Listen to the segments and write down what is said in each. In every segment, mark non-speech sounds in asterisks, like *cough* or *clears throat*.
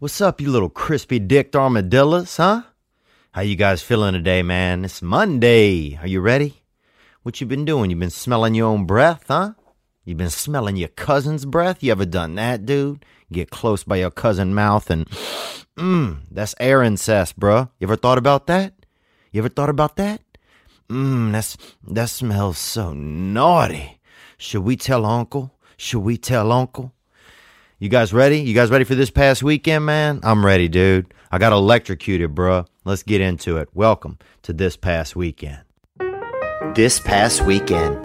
What's up, you little crispy dicked armadillos, huh? How you guys feeling today, man? It's Monday. Are you ready? What you been doing? You been smelling your own breath, huh? You been smelling your cousin's breath? You ever done that, dude? Get close by your cousin mouth and mmm, *sniffs* that's air incest, bruh. You ever thought about that? You ever thought about that? Mmm, that's that smells so naughty. Should we tell Uncle? Should we tell Uncle? You guys ready? You guys ready for this past weekend, man? I'm ready, dude. I got electrocuted, bruh. Let's get into it. Welcome to this past weekend. This past weekend.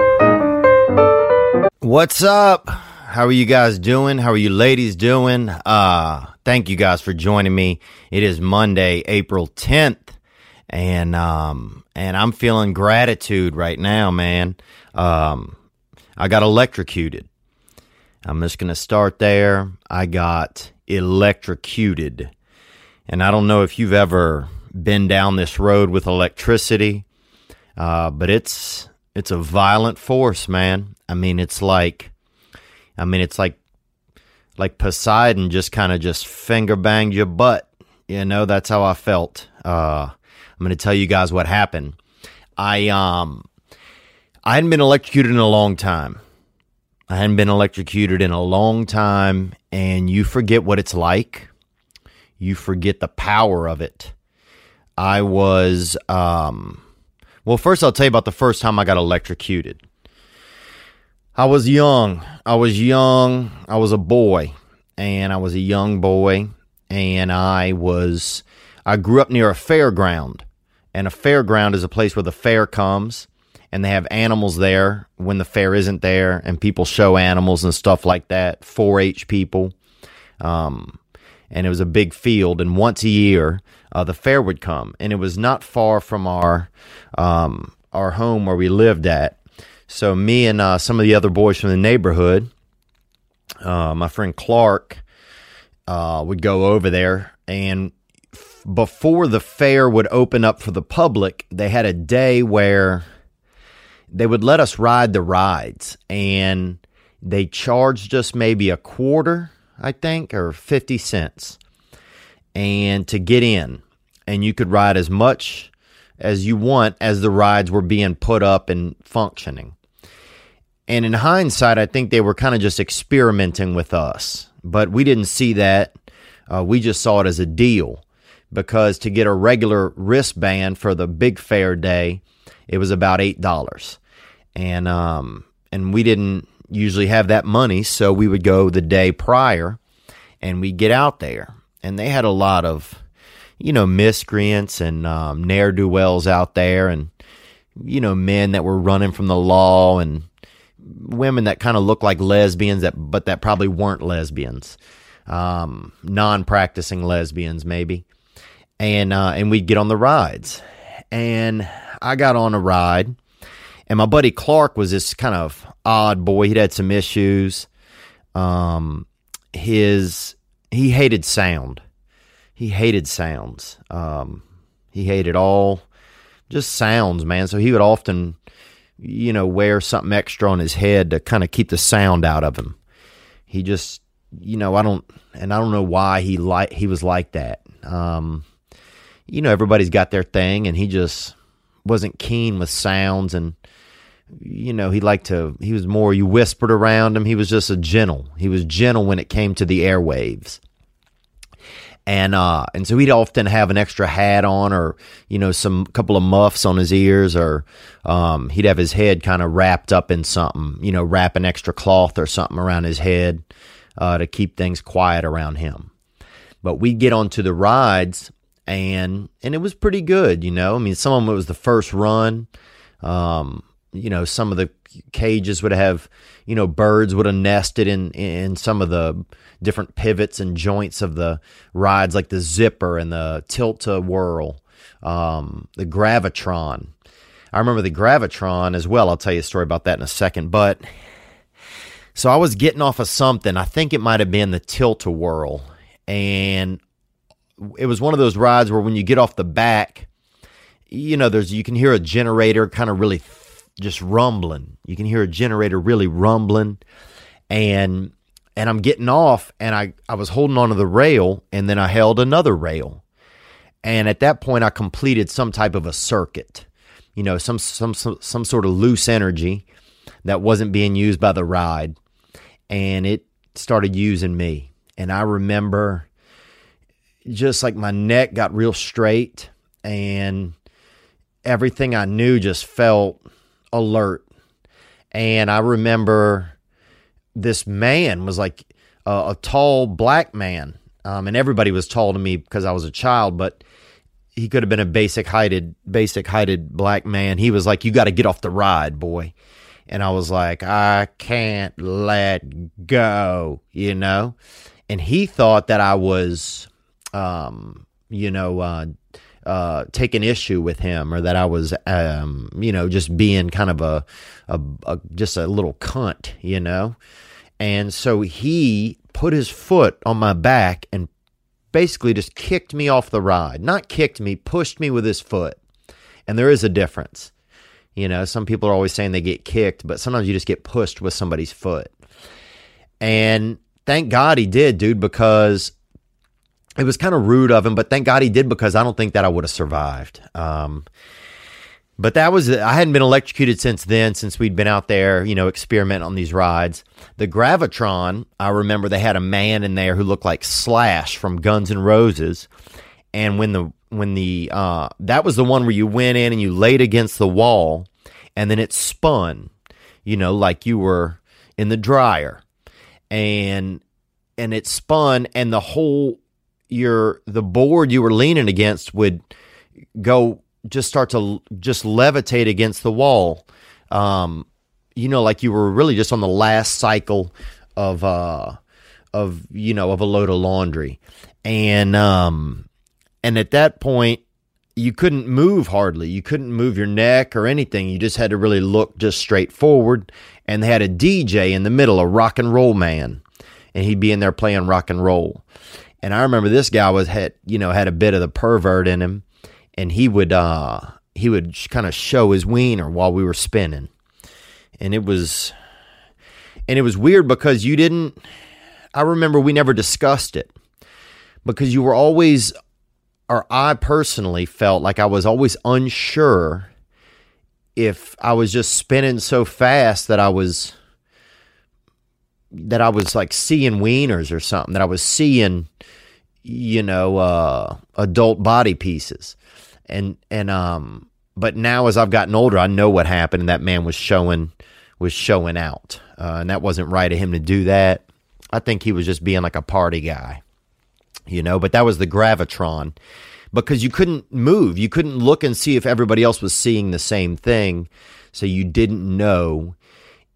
What's up? How are you guys doing? How are you ladies doing? Uh, thank you guys for joining me. It is Monday, April 10th, and um and I'm feeling gratitude right now, man. Um I got electrocuted. I'm just going to start there. I got electrocuted. And I don't know if you've ever been down this road with electricity, uh, but it's it's a violent force, man. I mean, it's like, I mean, it's like like Poseidon just kind of just finger banged your butt. You know, that's how I felt. Uh, I'm going to tell you guys what happened. I um I hadn't been electrocuted in a long time. I hadn't been electrocuted in a long time, and you forget what it's like. You forget the power of it. I was, um, well, first I'll tell you about the first time I got electrocuted. I was young. I was young. I was a boy, and I was a young boy, and I was, I grew up near a fairground, and a fairground is a place where the fair comes and they have animals there when the fair isn't there, and people show animals and stuff like that. 4-H people, um, and it was a big field. And once a year, uh, the fair would come, and it was not far from our um, our home where we lived at. So me and uh, some of the other boys from the neighborhood, uh, my friend Clark, uh, would go over there and before the fair would open up for the public, they had a day where they would let us ride the rides and they charged us maybe a quarter, I think, or 50 cents. And to get in, and you could ride as much as you want as the rides were being put up and functioning. And in hindsight, I think they were kind of just experimenting with us, but we didn't see that. Uh, we just saw it as a deal because to get a regular wristband for the big fair day, it was about eight dollars and um, and we didn't usually have that money, so we would go the day prior, and we'd get out there, and they had a lot of, you know, miscreants and um, ne'er do wells out there, and you know, men that were running from the law, and women that kind of looked like lesbians that, but that probably weren't lesbians, um, non-practicing lesbians maybe, and uh, and we'd get on the rides, and I got on a ride and my buddy Clark was this kind of odd boy. He'd had some issues. Um, his he hated sound. He hated sounds. Um, he hated all just sounds, man. So he would often, you know, wear something extra on his head to kind of keep the sound out of him. He just, you know, I don't, and I don't know why he like he was like that. Um, you know, everybody's got their thing, and he just wasn't keen with sounds and you know, he liked to, he was more, you whispered around him. He was just a gentle. He was gentle when it came to the airwaves. And, uh, and so he'd often have an extra hat on or, you know, some couple of muffs on his ears or, um, he'd have his head kind of wrapped up in something, you know, wrap an extra cloth or something around his head, uh, to keep things quiet around him. But we'd get onto the rides and, and it was pretty good, you know, I mean, some of them it was the first run. Um, you know, some of the cages would have, you know, birds would have nested in in some of the different pivots and joints of the rides, like the zipper and the tilt a whirl, um, the gravitron. I remember the gravitron as well. I'll tell you a story about that in a second. But so I was getting off of something. I think it might have been the tilt a whirl, and it was one of those rides where when you get off the back, you know, there's you can hear a generator kind of really just rumbling. You can hear a generator really rumbling. And and I'm getting off and I, I was holding onto the rail and then I held another rail. And at that point I completed some type of a circuit. You know, some some some, some sort of loose energy that wasn't being used by the ride and it started using me. And I remember just like my neck got real straight and everything I knew just felt alert. And I remember this man was like a, a tall black man. Um, and everybody was tall to me because I was a child, but he could have been a basic heighted, basic heighted black man. He was like, "You got to get off the ride, boy," and I was like, "I can't let go," you know. And he thought that I was, um, you know, uh, uh, taking issue with him, or that I was, um, you know, just being kind of a, a, a just a little cunt, you know. And so he put his foot on my back and basically just kicked me off the ride. Not kicked me, pushed me with his foot. And there is a difference. You know, some people are always saying they get kicked, but sometimes you just get pushed with somebody's foot. And thank God he did, dude, because it was kind of rude of him, but thank God he did because I don't think that I would have survived. Um, but that was I hadn't been electrocuted since then, since we'd been out there, you know, experimenting on these rides. The Gravitron, I remember they had a man in there who looked like Slash from Guns N' Roses, and when the when the uh, that was the one where you went in and you laid against the wall, and then it spun, you know, like you were in the dryer, and and it spun, and the whole your the board you were leaning against would go just start to just levitate against the wall. Um, you know, like you were really just on the last cycle of uh of you know of a load of laundry, and um and at that point you couldn't move hardly. You couldn't move your neck or anything. You just had to really look just straight forward. And they had a DJ in the middle, a rock and roll man, and he'd be in there playing rock and roll. And I remember this guy was had you know had a bit of the pervert in him. And he would uh he would kind of show his wiener while we were spinning. And it was and it was weird because you didn't i remember we never discussed it. Because you were always or i personally felt like i was always unsure if i was just spinning so fast that i was that i was like seeing wieners or something that i was seeing you know uh adult body pieces and and um but now as I've gotten older, I know what happened, and that man was showing was showing out, uh, and that wasn't right of him to do that. I think he was just being like a party guy, you know. But that was the gravitron because you couldn't move, you couldn't look and see if everybody else was seeing the same thing, so you didn't know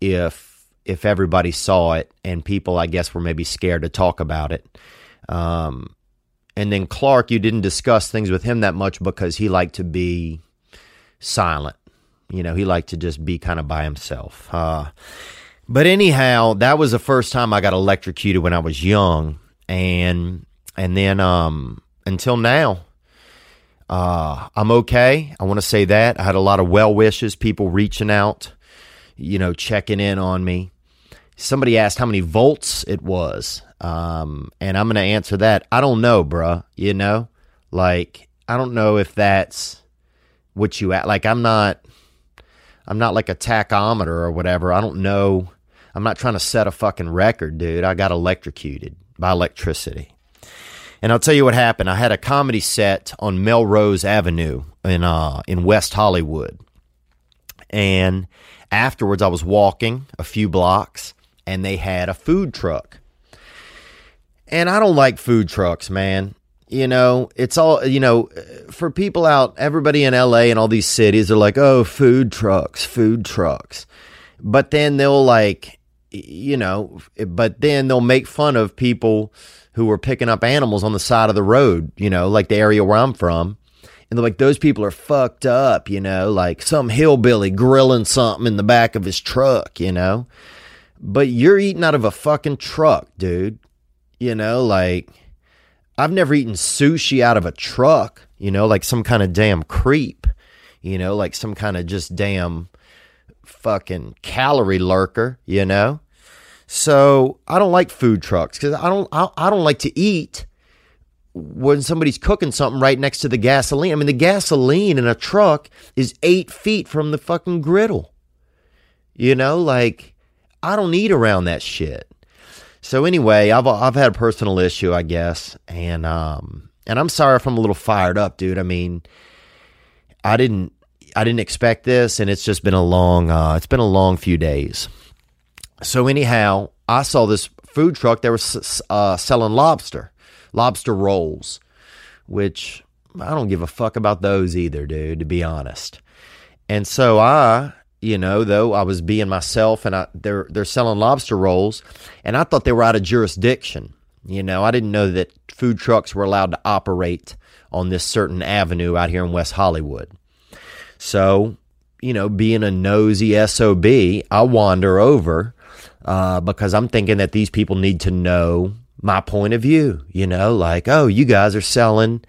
if if everybody saw it, and people, I guess, were maybe scared to talk about it. Um, and then Clark, you didn't discuss things with him that much because he liked to be silent. You know, he liked to just be kind of by himself. Uh, but anyhow, that was the first time I got electrocuted when I was young, and and then um, until now, uh, I'm okay. I want to say that I had a lot of well wishes, people reaching out, you know, checking in on me. Somebody asked how many volts it was. Um, and I'm going to answer that. I don't know, bruh. You know, like, I don't know if that's what you at. Like, I'm not, I'm not like a tachometer or whatever. I don't know. I'm not trying to set a fucking record, dude. I got electrocuted by electricity. And I'll tell you what happened. I had a comedy set on Melrose Avenue in uh in West Hollywood. And afterwards I was walking a few blocks and they had a food truck. And I don't like food trucks, man. You know, it's all, you know, for people out, everybody in LA and all these cities are like, oh, food trucks, food trucks. But then they'll like, you know, but then they'll make fun of people who are picking up animals on the side of the road, you know, like the area where I'm from. And they're like, those people are fucked up, you know, like some hillbilly grilling something in the back of his truck, you know. But you're eating out of a fucking truck, dude. You know, like I've never eaten sushi out of a truck, you know, like some kind of damn creep, you know, like some kind of just damn fucking calorie lurker, you know? So I don't like food trucks because I don't I, I don't like to eat when somebody's cooking something right next to the gasoline. I mean, the gasoline in a truck is eight feet from the fucking griddle. You know, like I don't need around that shit. So anyway, I've I've had a personal issue, I guess, and um, and I'm sorry if I'm a little fired up, dude. I mean, I didn't I didn't expect this, and it's just been a long uh, it's been a long few days. So anyhow, I saw this food truck that was uh, selling lobster, lobster rolls, which I don't give a fuck about those either, dude. To be honest, and so I you know, though I was being myself and I, they're they're selling lobster rolls and I thought they were out of jurisdiction. You know, I didn't know that food trucks were allowed to operate on this certain avenue out here in West Hollywood. So, you know, being a nosy SOB, I wander over uh, because I'm thinking that these people need to know my point of view, you know, like, oh, you guys are selling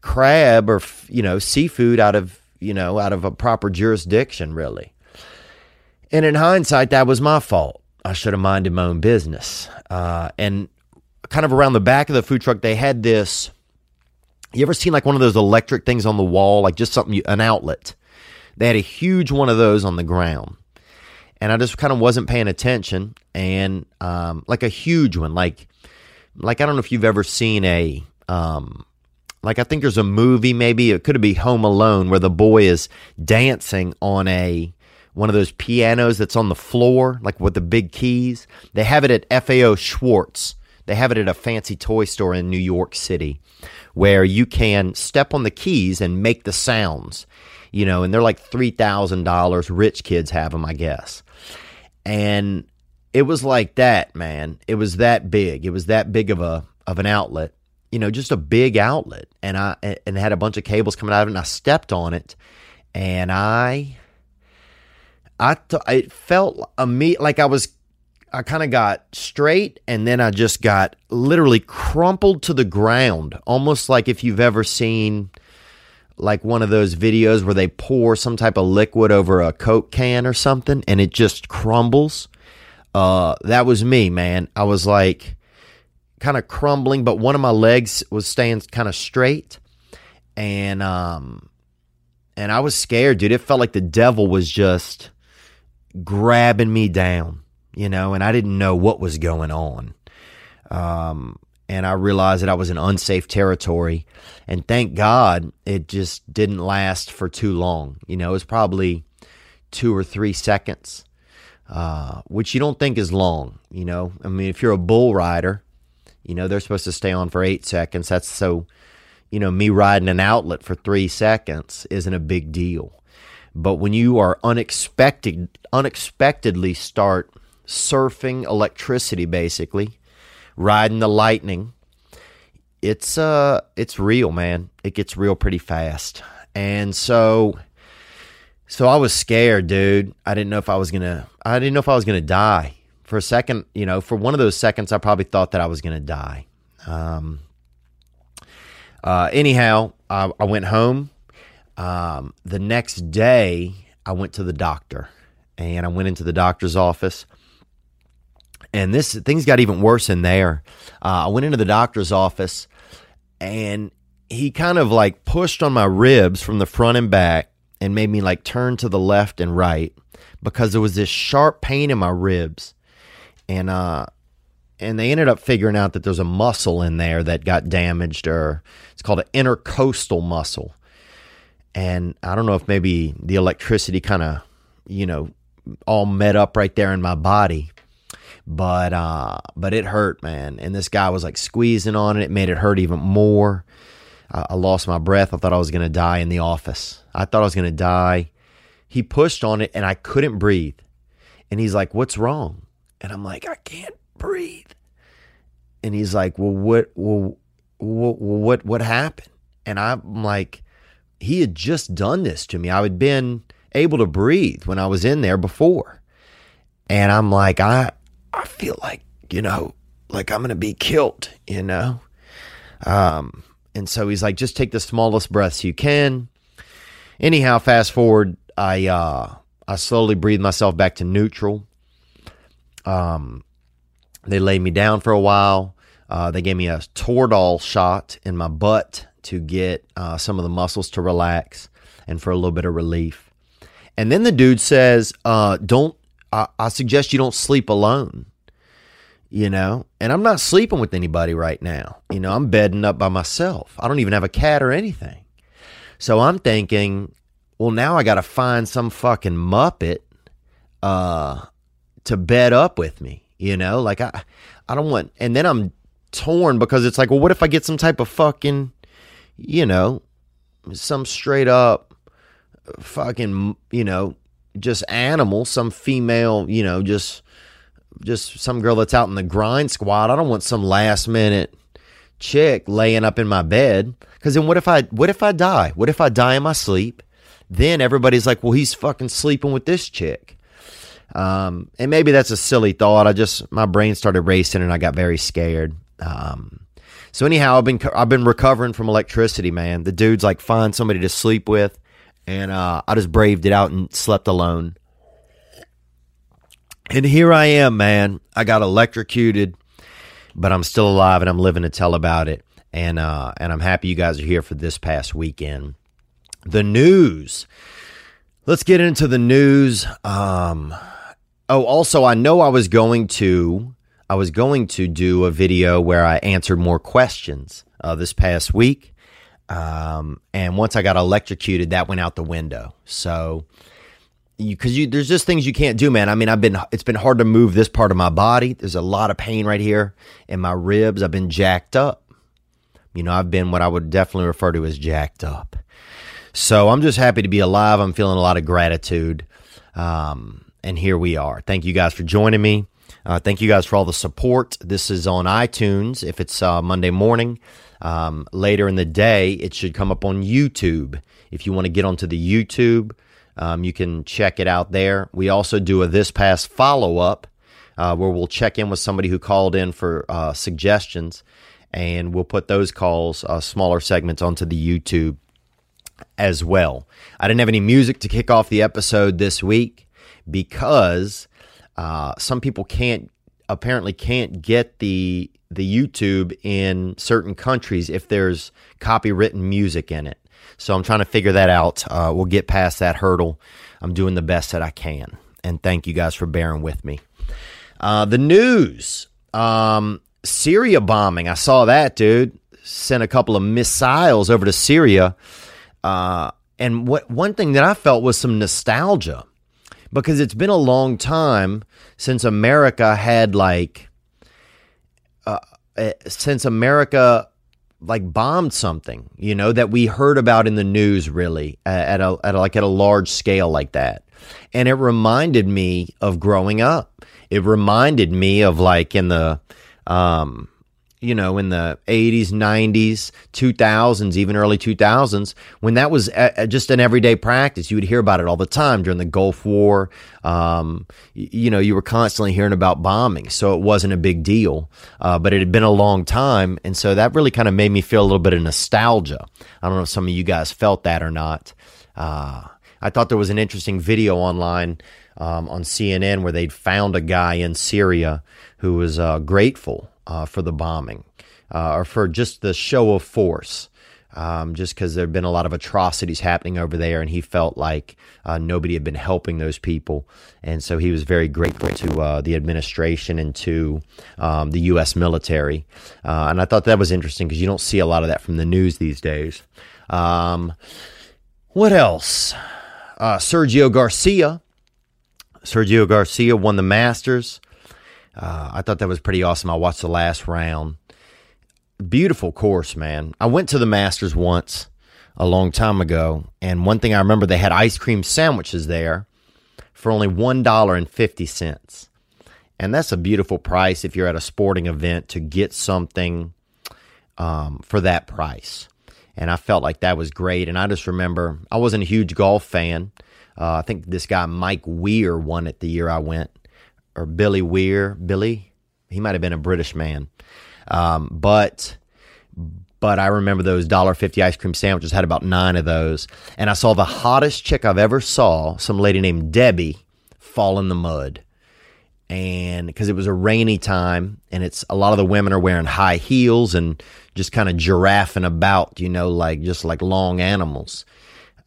crab or, you know, seafood out of you know, out of a proper jurisdiction, really. And in hindsight, that was my fault. I should have minded my own business. Uh, and kind of around the back of the food truck, they had this. You ever seen like one of those electric things on the wall, like just something, an outlet? They had a huge one of those on the ground. And I just kind of wasn't paying attention. And um, like a huge one, like, like I don't know if you've ever seen a, um, like I think there's a movie, maybe it could be Home Alone, where the boy is dancing on a one of those pianos that's on the floor, like with the big keys. They have it at FAO Schwarz. They have it at a fancy toy store in New York City, where you can step on the keys and make the sounds. You know, and they're like three thousand dollars. Rich kids have them, I guess. And it was like that, man. It was that big. It was that big of a of an outlet you know, just a big outlet, and I and had a bunch of cables coming out of it, and I stepped on it, and I, I, th- it felt a me like I was, I kind of got straight, and then I just got literally crumpled to the ground, almost like if you've ever seen like one of those videos where they pour some type of liquid over a coke can or something, and it just crumbles. Uh, that was me, man. I was like kind of crumbling, but one of my legs was staying kind of straight. And um and I was scared, dude. It felt like the devil was just grabbing me down, you know, and I didn't know what was going on. Um and I realized that I was in unsafe territory. And thank God it just didn't last for too long. You know, it was probably two or three seconds, uh, which you don't think is long. You know, I mean, if you're a bull rider, you know, they're supposed to stay on for eight seconds. That's so, you know, me riding an outlet for three seconds isn't a big deal. But when you are unexpected, unexpectedly start surfing electricity, basically, riding the lightning, it's uh, it's real, man. It gets real pretty fast, and so, so I was scared, dude. I didn't know if I was gonna, I didn't know if I was gonna die for a second, you know, for one of those seconds, I probably thought that I was going to die. Um, uh, anyhow, I, I, went home. Um, the next day, I went to the doctor, and I went into the doctor's office. And this things got even worse in there. Uh, I went into the doctor's office, and he kind of like pushed on my ribs from the front and back, and made me like turn to the left and right because there was this sharp pain in my ribs and uh, and they ended up figuring out that there's a muscle in there that got damaged, or it's called an intercostal muscle. And I don't know if maybe the electricity kind of, you know, all met up right there in my body, but uh, but it hurt, man. And this guy was like squeezing on it; it made it hurt even more. I, I lost my breath. I thought I was going to die in the office. I thought I was going to die. He pushed on it, and I couldn't breathe. And he's like, "What's wrong?" And I'm like, I can't breathe. And he's like, Well, what, well, what, what, what happened? And I'm like, he had just done this to me. I had been able to breathe when I was in there before. And I'm like, I, I feel like, you know, like I'm going to be killed, you know? Um, and so he's like, just take the smallest breaths you can. Anyhow, fast forward, I, uh, I slowly breathed myself back to neutral. Um, They laid me down for a while. Uh, they gave me a Toradol shot in my butt to get uh, some of the muscles to relax and for a little bit of relief. And then the dude says, uh, "Don't. I, I suggest you don't sleep alone." You know, and I'm not sleeping with anybody right now. You know, I'm bedding up by myself. I don't even have a cat or anything. So I'm thinking, well, now I got to find some fucking muppet uh, to bed up with me. You know, like I, I don't want. And then I'm torn because it's like, well, what if I get some type of fucking, you know, some straight up fucking, you know, just animal, some female, you know, just just some girl that's out in the grind squad. I don't want some last minute chick laying up in my bed. Cause then what if I what if I die? What if I die in my sleep? Then everybody's like, well, he's fucking sleeping with this chick. Um, and maybe that's a silly thought. I just my brain started racing and I got very scared. Um, so anyhow, I've been I've been recovering from electricity, man. The dude's like find somebody to sleep with, and uh, I just braved it out and slept alone. And here I am, man. I got electrocuted, but I'm still alive and I'm living to tell about it. And uh, and I'm happy you guys are here for this past weekend. The news. Let's get into the news. Um, oh, also, I know I was going to I was going to do a video where I answered more questions uh, this past week. Um, and once I got electrocuted, that went out the window. So, because you, you, there's just things you can't do, man. I mean, I've been, it's been hard to move this part of my body. There's a lot of pain right here in my ribs. I've been jacked up. You know, I've been what I would definitely refer to as jacked up. So I'm just happy to be alive. I'm feeling a lot of gratitude. Um, and here we are. Thank you guys for joining me. Uh, thank you guys for all the support. This is on iTunes if it's uh, Monday morning. Um, later in the day, it should come up on YouTube. If you want to get onto the YouTube, um, you can check it out there. We also do a this past follow up uh, where we'll check in with somebody who called in for uh, suggestions, and we'll put those calls, uh, smaller segments, onto the YouTube as well. I didn't have any music to kick off the episode this week because uh, some people can't apparently can't get the the YouTube in certain countries if there's copywritten music in it. So I'm trying to figure that out. Uh, we'll get past that hurdle. I'm doing the best that I can, and thank you guys for bearing with me. Uh, the news, um, Syria bombing. I saw that, dude. Sent a couple of missiles over to Syria, uh, and what one thing that I felt was some nostalgia because it's been a long time since America had like uh, uh, since America like bombed something, you know, that we heard about in the news really at a, at a, like at a large scale like that. And it reminded me of growing up. It reminded me of like in the um you know, in the 80s, 90s, 2000s, even early 2000s, when that was a, a, just an everyday practice. You would hear about it all the time during the Gulf War. Um, you, you know, you were constantly hearing about bombing, so it wasn't a big deal. Uh, but it had been a long time, and so that really kind of made me feel a little bit of nostalgia. I don't know if some of you guys felt that or not. Uh, I thought there was an interesting video online um, on CNN where they'd found a guy in Syria who was uh, grateful uh, for the bombing uh, or for just the show of force. Um, just because there had been a lot of atrocities happening over there, and he felt like uh, nobody had been helping those people, and so he was very grateful to uh, the administration and to um, the U.S. military. Uh, and I thought that was interesting because you don't see a lot of that from the news these days. Um, what else? Uh, Sergio Garcia. Sergio Garcia won the Masters. Uh, I thought that was pretty awesome. I watched the last round. Beautiful course, man. I went to the Masters once a long time ago, and one thing I remember they had ice cream sandwiches there for only one dollar and fifty cents, and that's a beautiful price if you're at a sporting event to get something um, for that price. And I felt like that was great. And I just remember I wasn't a huge golf fan. Uh, I think this guy Mike Weir won it the year I went, or Billy Weir. Billy, he might have been a British man, um, but but I remember those dollar fifty ice cream sandwiches had about nine of those, and I saw the hottest chick I've ever saw, some lady named Debbie, fall in the mud. and because it was a rainy time and it's a lot of the women are wearing high heels and just kind of giraffing about, you know, like just like long animals.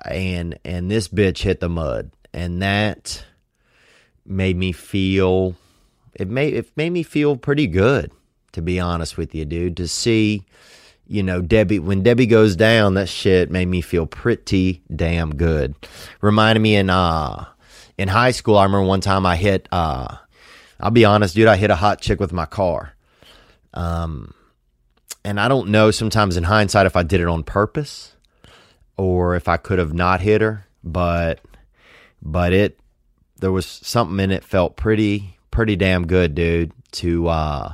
And and this bitch hit the mud and that made me feel it made it made me feel pretty good to be honest with you, dude, to see you know, Debbie, when Debbie goes down, that shit made me feel pretty damn good. Reminded me in, uh, in high school, I remember one time I hit, uh, I'll be honest, dude, I hit a hot chick with my car. Um, and I don't know sometimes in hindsight if I did it on purpose or if I could have not hit her, but, but it, there was something in it felt pretty, pretty damn good, dude, to, uh,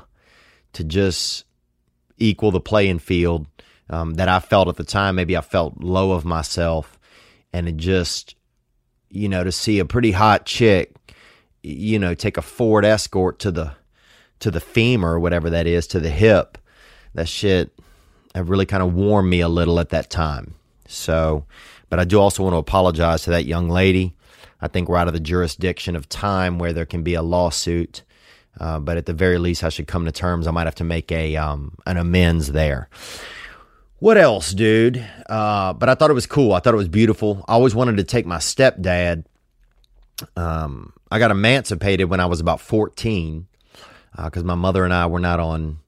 to just equal the playing field um, that I felt at the time. Maybe I felt low of myself, and it just, you know, to see a pretty hot chick, you know, take a Ford Escort to the to the femur or whatever that is to the hip. That shit, it really kind of warmed me a little at that time. So, but I do also want to apologize to that young lady. I think we're out of the jurisdiction of time where there can be a lawsuit. Uh, but at the very least, I should come to terms. I might have to make a um, an amends there. What else, dude? Uh, but I thought it was cool. I thought it was beautiful. I always wanted to take my stepdad. Um, I got emancipated when I was about 14 because uh, my mother and I were not on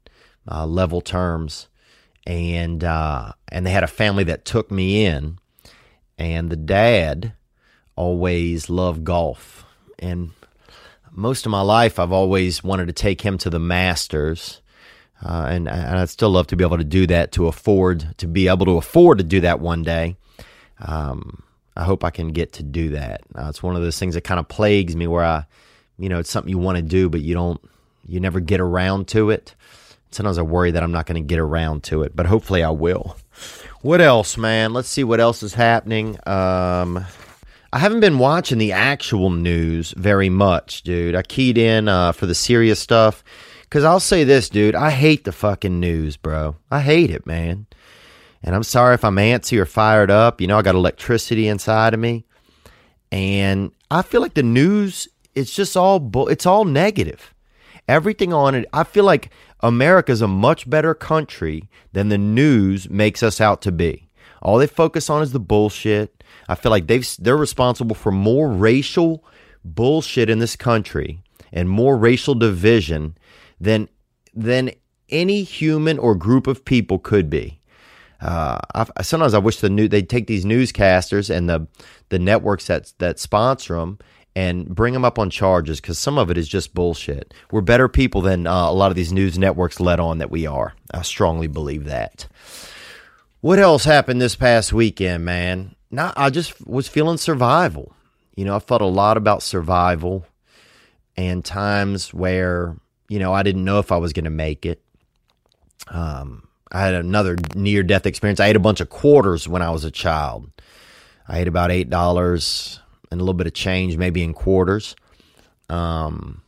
uh, level terms, and uh, and they had a family that took me in, and the dad always loved golf, and most of my life, I've always wanted to take him to the Masters. Uh, and, and, I'd still love to be able to do that to afford to be able to afford to do that one day. Um, I hope I can get to do that. Uh, it's one of those things that kind of plagues me where I, you know, it's something you want to do, but you don't, you never get around to it. Sometimes I worry that I'm not going to get around to it, but hopefully I will. What else, man? Let's see what else is happening. Um, I haven't been watching the actual news very much, dude. I keyed in uh, for the serious stuff because I'll say this, dude. I hate the fucking news, bro. I hate it, man. And I'm sorry if I'm antsy or fired up. You know, I got electricity inside of me, and I feel like the news. It's just all bu- it's all negative. Everything on it. I feel like America's a much better country than the news makes us out to be. All they focus on is the bullshit I feel like they've they're responsible for more racial bullshit in this country and more racial division than than any human or group of people could be. Uh, I, sometimes I wish the new they'd take these newscasters and the the networks that that sponsor them and bring them up on charges because some of it is just bullshit. We're better people than uh, a lot of these news networks let on that we are. I strongly believe that. What else happened this past weekend, man? Not I just was feeling survival. You know, I felt a lot about survival and times where, you know, I didn't know if I was going to make it. Um, I had another near death experience. I ate a bunch of quarters when I was a child. I ate about $8 and a little bit of change, maybe in quarters. Um,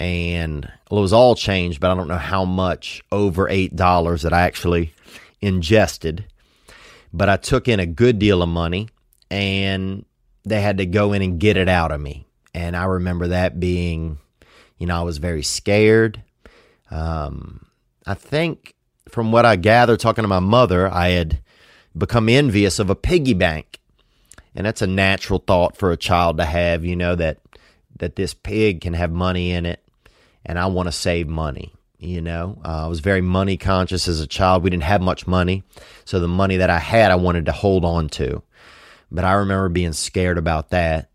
and well, it was all change, but I don't know how much over $8 that I actually ingested but I took in a good deal of money and they had to go in and get it out of me. And I remember that being, you know, I was very scared. Um, I think from what I gather talking to my mother, I had become envious of a piggy bank. And that's a natural thought for a child to have, you know, that that this pig can have money in it and I want to save money. You know, uh, I was very money conscious as a child. We didn't have much money. So the money that I had, I wanted to hold on to. But I remember being scared about that.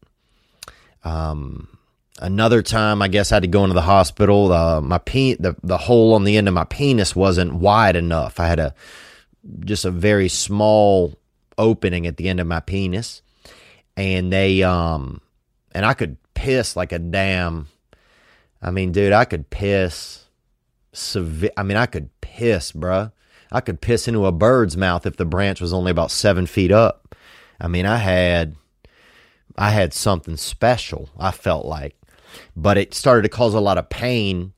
Um, another time, I guess I had to go into the hospital. Uh, my pe- the, the hole on the end of my penis wasn't wide enough. I had a just a very small opening at the end of my penis. And they, um, and I could piss like a damn, I mean, dude, I could piss severe. I mean, I could piss, bruh. I could piss into a bird's mouth if the branch was only about seven feet up. I mean, I had, I had something special. I felt like, but it started to cause a lot of pain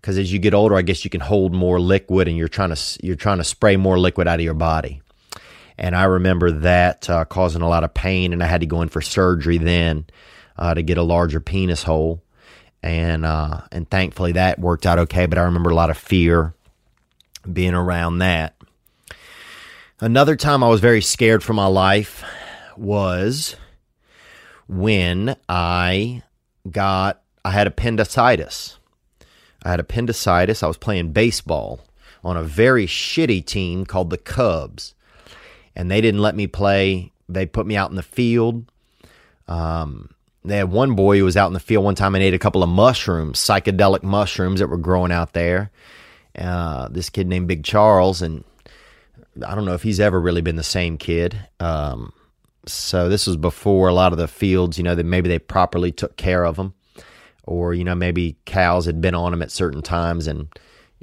because as you get older, I guess you can hold more liquid, and you're trying to you're trying to spray more liquid out of your body. And I remember that uh, causing a lot of pain, and I had to go in for surgery then uh, to get a larger penis hole and uh, and thankfully that worked out okay. But I remember a lot of fear being around that. Another time I was very scared for my life was when I got I had appendicitis. I had appendicitis. I was playing baseball on a very shitty team called the Cubs, and they didn't let me play. They put me out in the field. Um, they had one boy who was out in the field one time and ate a couple of mushrooms, psychedelic mushrooms that were growing out there. Uh, this kid named Big Charles, and I don't know if he's ever really been the same kid. Um, so this was before a lot of the fields, you know, that maybe they properly took care of them, or you know maybe cows had been on them at certain times, and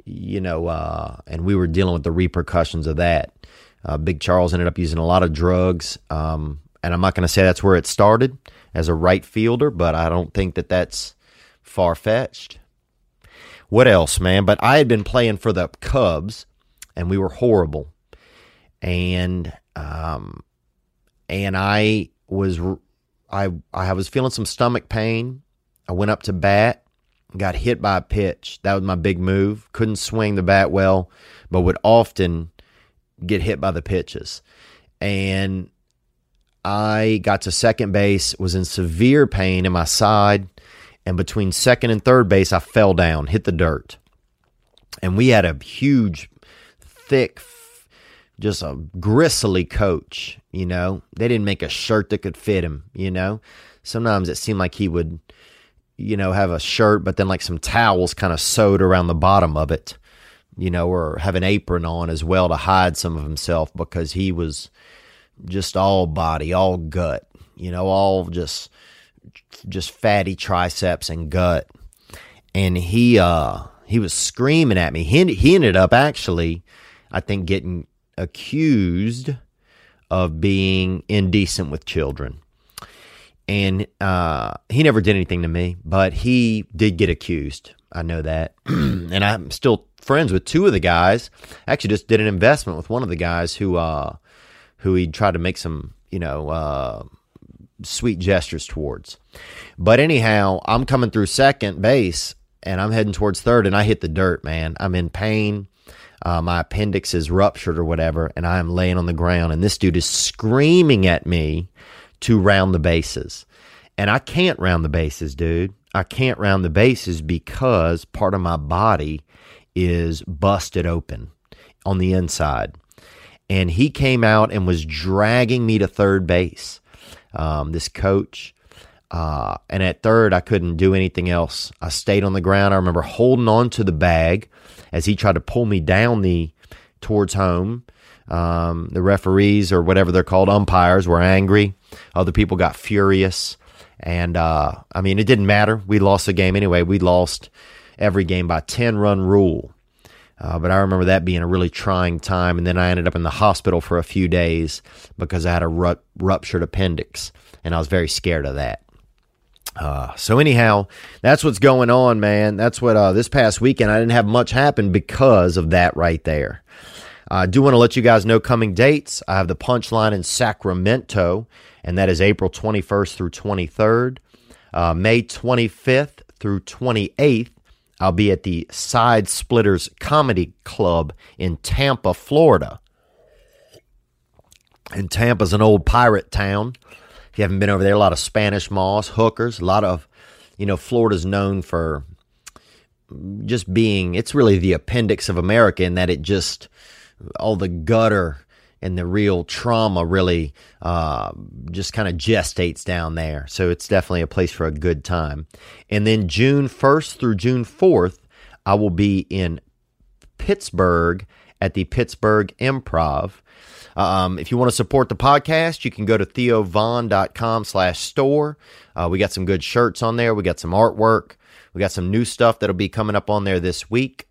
you know, uh, and we were dealing with the repercussions of that. Uh, Big Charles ended up using a lot of drugs, um, and I'm not going to say that's where it started as a right fielder, but I don't think that that's far fetched. What else, man? But I had been playing for the Cubs, and we were horrible, and um, and I was I I was feeling some stomach pain. I went up to bat, got hit by a pitch. That was my big move. Couldn't swing the bat well, but would often get hit by the pitches. And I got to second base, was in severe pain in my side, and between second and third base, I fell down, hit the dirt. And we had a huge, thick, just a gristly coach, you know. They didn't make a shirt that could fit him, you know. Sometimes it seemed like he would, you know, have a shirt, but then like some towels kind of sewed around the bottom of it, you know, or have an apron on as well to hide some of himself because he was just all body, all gut, you know, all just just fatty triceps and gut. And he uh he was screaming at me. He he ended up actually I think getting accused of being indecent with children. And uh, he never did anything to me, but he did get accused. I know that. *clears throat* and I'm still friends with two of the guys. I actually just did an investment with one of the guys who uh, who he tried to make some, you know, uh, sweet gestures towards. But anyhow, I'm coming through second base and I'm heading towards third and I hit the dirt, man. I'm in pain. Uh, my appendix is ruptured or whatever, and I am laying on the ground, and this dude is screaming at me to round the bases. And I can't round the bases, dude. I can't round the bases because part of my body is busted open on the inside and he came out and was dragging me to third base. Um, this coach. Uh, and at third, I couldn't do anything else. I stayed on the ground. I remember holding on to the bag as he tried to pull me down the towards home. Um, the referees or whatever they're called, umpires, were angry. Other people got furious. And uh, I mean, it didn't matter. We lost the game anyway. We lost every game by 10 run rule. Uh, but I remember that being a really trying time. And then I ended up in the hospital for a few days because I had a ru- ruptured appendix. And I was very scared of that. Uh, so anyhow, that's what's going on, man. That's what uh, this past weekend I didn't have much happen because of that right there. I do want to let you guys know coming dates. I have the punchline in Sacramento, and that is April 21st through 23rd. Uh, May 25th through 28th I'll be at the Side Splitters Comedy Club in Tampa, Florida. And Tampa's an old pirate town. If you haven't been over there, a lot of Spanish moss, hookers, a lot of, you know, Florida's known for just being, it's really the appendix of America in that it just, all the gutter and the real trauma really uh, just kind of gestates down there. So it's definitely a place for a good time. And then June 1st through June 4th, I will be in Pittsburgh at the Pittsburgh Improv. Um, if you want to support the podcast, you can go to theovon.com slash store. Uh, we got some good shirts on there. We got some artwork. We got some new stuff that'll be coming up on there this week.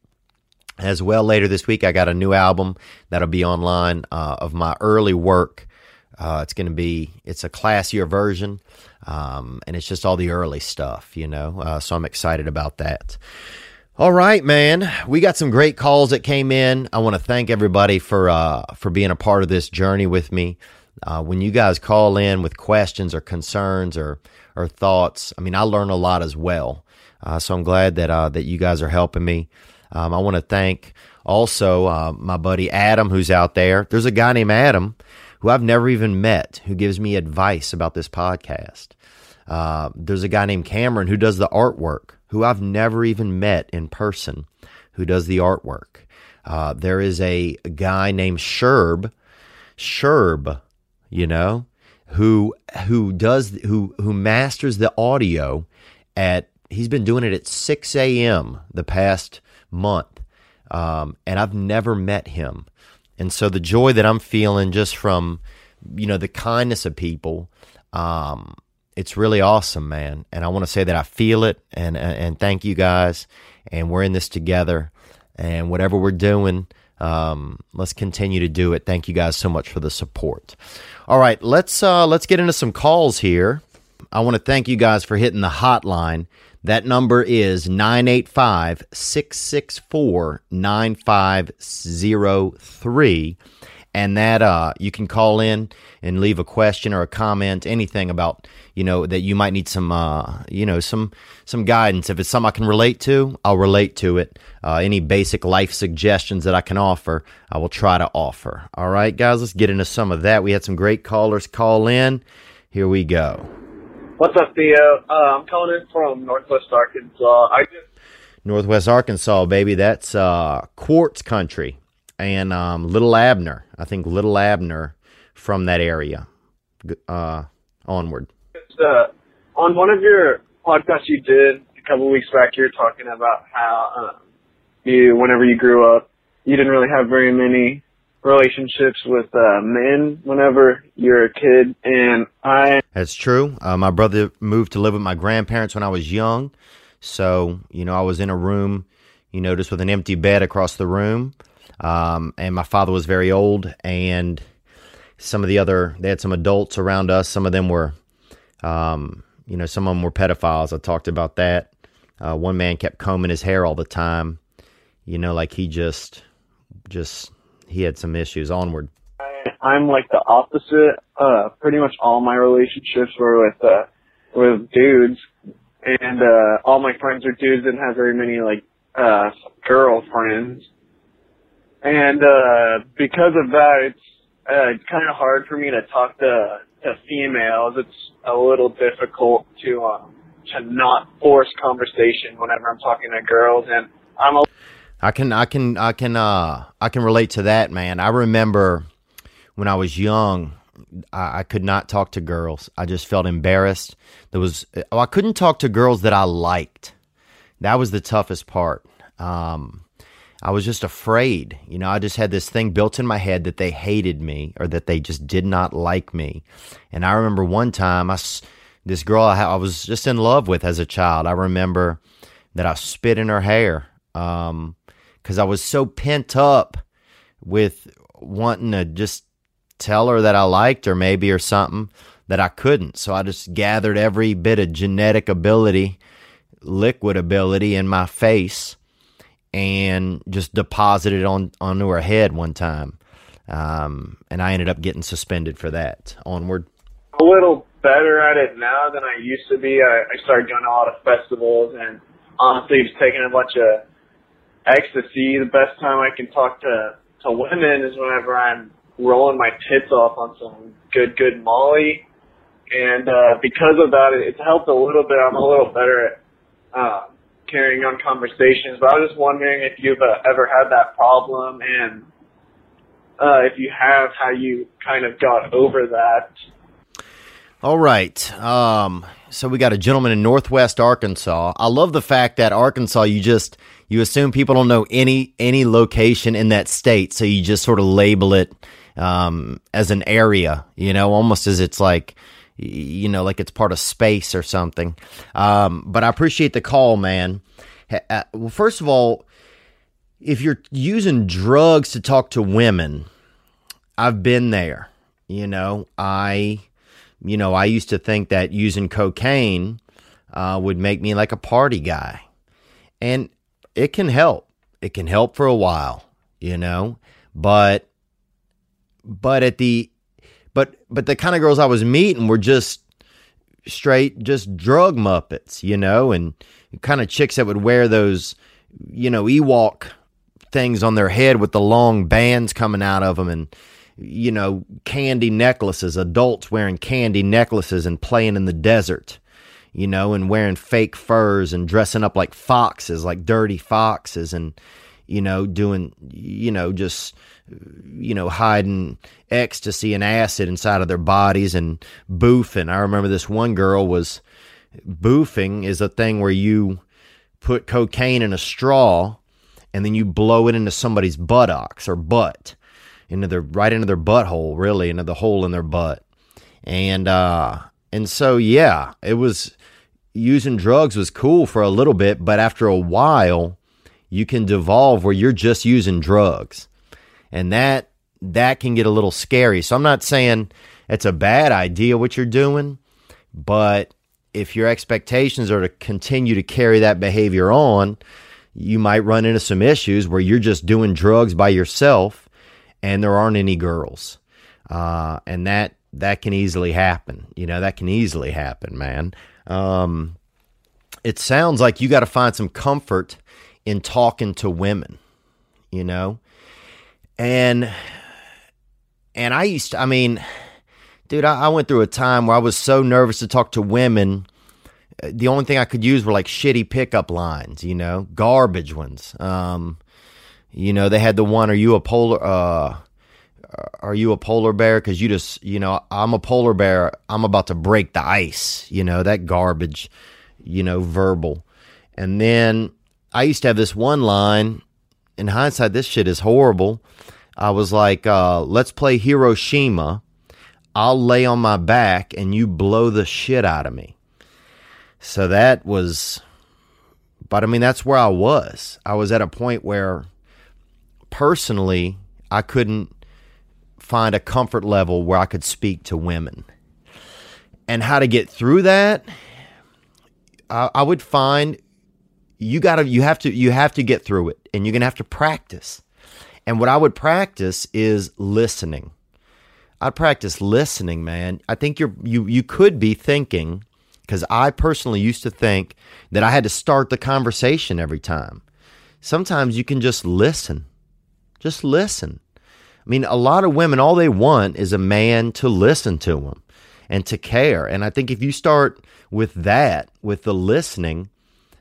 As well, later this week, I got a new album that'll be online uh, of my early work. Uh, it's going to be it's a classier version, um, and it's just all the early stuff, you know. Uh, so I'm excited about that. All right, man. We got some great calls that came in. I want to thank everybody for uh, for being a part of this journey with me. Uh, when you guys call in with questions or concerns or or thoughts, I mean, I learn a lot as well. Uh, so I'm glad that uh, that you guys are helping me. Um, I want to thank also uh, my buddy Adam, who's out there. There's a guy named Adam who I've never even met who gives me advice about this podcast. Uh, there's a guy named Cameron who does the artwork, who I've never even met in person, who does the artwork. Uh, there is a guy named Sherb, Sherb, you know, who who does who who masters the audio at. He's been doing it at 6 a.m. the past month, um, and I've never met him. And so the joy that I'm feeling just from, you know, the kindness of people, um, it's really awesome, man. And I want to say that I feel it and, and, thank you guys. And we're in this together. And whatever we're doing, um, let's continue to do it. Thank you guys so much for the support. All right, let's uh, let's get into some calls here. I want to thank you guys for hitting the hotline. That number is 985 664 9503 and that uh, you can call in and leave a question or a comment, anything about you know that you might need some uh, you know some some guidance. If it's something I can relate to, I'll relate to it. Uh, any basic life suggestions that I can offer, I will try to offer. All right, guys, let's get into some of that. We had some great callers call in. Here we go. What's up, Theo? Uh, I'm calling in from Northwest Arkansas. I just Northwest Arkansas, baby. That's uh, quartz country and um, Little Abner. I think Little Abner from that area uh, onward. Uh, on one of your podcasts you did a couple weeks back, you were talking about how um, you, whenever you grew up, you didn't really have very many relationships with uh, men whenever you're a kid, and I. That's true. Uh, my brother moved to live with my grandparents when I was young, so you know I was in a room, you know, just with an empty bed across the room. Um, and my father was very old, and some of the other they had some adults around us. Some of them were, um, you know, some of them were pedophiles. I talked about that. Uh, one man kept combing his hair all the time. You know, like he just, just he had some issues. Onward. I'm like the opposite. Uh, pretty much all my relationships were with uh, with dudes, and uh, all my friends are dudes. Didn't have very many like uh, girlfriends. And uh, because of that, it's uh, kind of hard for me to talk to to females. It's a little difficult to um, to not force conversation whenever I'm talking to girls, and I'm a I can I can I can uh I can relate to that, man. I remember when I was young, I, I could not talk to girls. I just felt embarrassed. There was oh, I couldn't talk to girls that I liked. That was the toughest part. Um, I was just afraid. You know, I just had this thing built in my head that they hated me or that they just did not like me. And I remember one time, I, this girl I, I was just in love with as a child, I remember that I spit in her hair because um, I was so pent up with wanting to just tell her that I liked her, maybe, or something that I couldn't. So I just gathered every bit of genetic ability, liquid ability in my face and just deposited on onto her head one time. Um, and I ended up getting suspended for that. Onward. A little better at it now than I used to be. I, I started going to a lot of festivals and honestly just taking a bunch of ecstasy. The best time I can talk to, to women is whenever I'm rolling my tits off on some good, good Molly. And, uh, because of that, it's helped a little bit. I'm a little better at, um, carrying on conversations. But I was just wondering if you've uh, ever had that problem, and uh, if you have, how you kind of got over that. All right. Um, so we got a gentleman in Northwest Arkansas. I love the fact that Arkansas, you just you assume people don't know any any location in that state, so you just sort of label it um, as an area. You know, almost as it's like you know, like it's part of space or something. Um, but I appreciate the call, man. Uh, well, first of all, if you're using drugs to talk to women, I've been there. You know, I, you know, I used to think that using cocaine uh, would make me like a party guy, and it can help. It can help for a while, you know, but, but at the but but the kind of girls I was meeting were just straight just drug muppets, you know, and kind of chicks that would wear those, you know, Ewok things on their head with the long bands coming out of them and you know, candy necklaces, adults wearing candy necklaces and playing in the desert, you know, and wearing fake furs and dressing up like foxes, like dirty foxes, and, you know, doing, you know, just, you know, hiding ecstasy and acid inside of their bodies and boofing. I remember this one girl was boofing is a thing where you put cocaine in a straw and then you blow it into somebody's buttocks or butt into their right into their butthole, really into the hole in their butt. And uh, and so yeah, it was using drugs was cool for a little bit, but after a while, you can devolve where you're just using drugs, and that that can get a little scary. So I'm not saying it's a bad idea what you're doing, but if your expectations are to continue to carry that behavior on, you might run into some issues where you're just doing drugs by yourself and there aren't any girls. Uh, and that that can easily happen. You know, that can easily happen, man. Um, it sounds like you got to find some comfort in talking to women, you know? And and I used to, I mean, dude, I, I went through a time where I was so nervous to talk to women. The only thing I could use were like shitty pickup lines, you know, garbage ones. Um, you know, they had the one, are you a polar, uh, are you a polar bear? Because you just, you know, I'm a polar bear. I'm about to break the ice. You know, that garbage, you know, verbal. And then I used to have this one line. In hindsight, this shit is horrible. I was like, uh, let's play Hiroshima. I'll lay on my back and you blow the shit out of me. So that was, but I mean, that's where I was. I was at a point where personally, I couldn't find a comfort level where I could speak to women. And how to get through that, I, I would find you gotta you have to you have to get through it and you're gonna have to practice. And what I would practice is listening. I'd practice listening, man. I think you're you you could be thinking, because I personally used to think that I had to start the conversation every time. Sometimes you can just listen just listen. I mean, a lot of women, all they want is a man to listen to them and to care. And I think if you start with that, with the listening,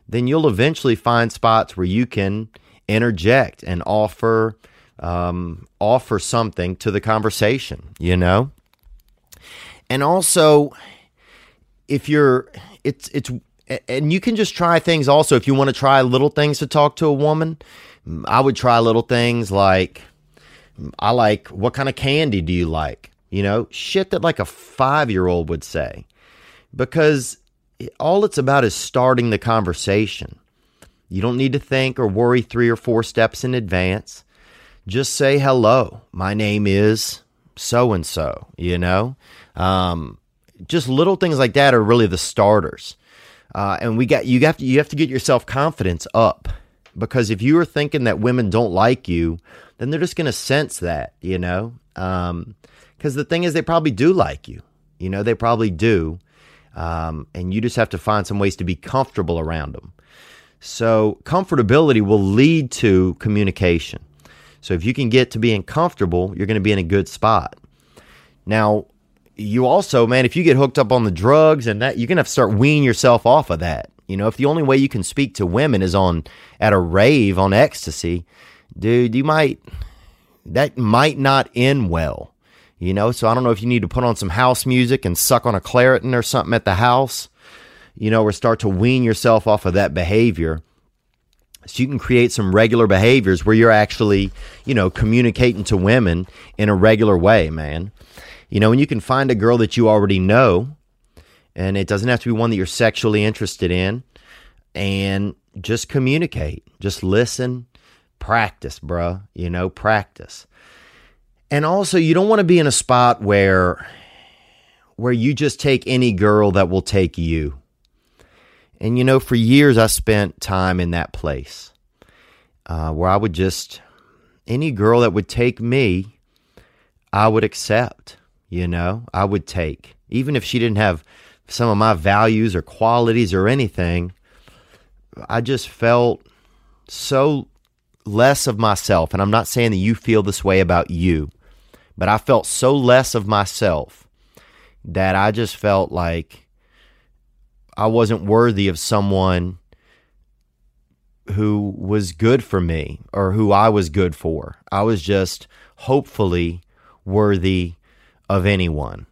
then you'll eventually find spots where you can interject and offer um, offer something to the conversation. You know, and also if you're it's it's and you can just try things also if you want to try little things to talk to a woman I would try little things like I like what kind of candy do you like? You know, shit that like a 5-year-old would say. Because all it's about is starting the conversation. You don't need to think or worry 3 or 4 steps in advance. Just say hello. My name is so and so, you know? Um, just little things like that are really the starters. Uh, and we got you have to you have to get your self confidence up because if you are thinking that women don't like you, then they're just going to sense that, you know? Because um, the thing is, they probably do like you. You know, they probably do. Um, and you just have to find some ways to be comfortable around them. So, comfortability will lead to communication. So, if you can get to being comfortable, you're going to be in a good spot. Now, you also, man, if you get hooked up on the drugs and that, you're going to have to start weaning yourself off of that. You know, if the only way you can speak to women is on at a rave on ecstasy, dude, you might that might not end well. You know, so I don't know if you need to put on some house music and suck on a Claritin or something at the house, you know, or start to wean yourself off of that behavior. So you can create some regular behaviors where you're actually, you know, communicating to women in a regular way, man. You know, and you can find a girl that you already know and it doesn't have to be one that you're sexually interested in. And just communicate, just listen, practice, bruh. You know, practice. And also, you don't want to be in a spot where where you just take any girl that will take you. And you know, for years I spent time in that place uh, where I would just any girl that would take me, I would accept. You know, I would take, even if she didn't have some of my values or qualities or anything, I just felt so less of myself. And I'm not saying that you feel this way about you, but I felt so less of myself that I just felt like I wasn't worthy of someone who was good for me or who I was good for. I was just hopefully worthy of anyone.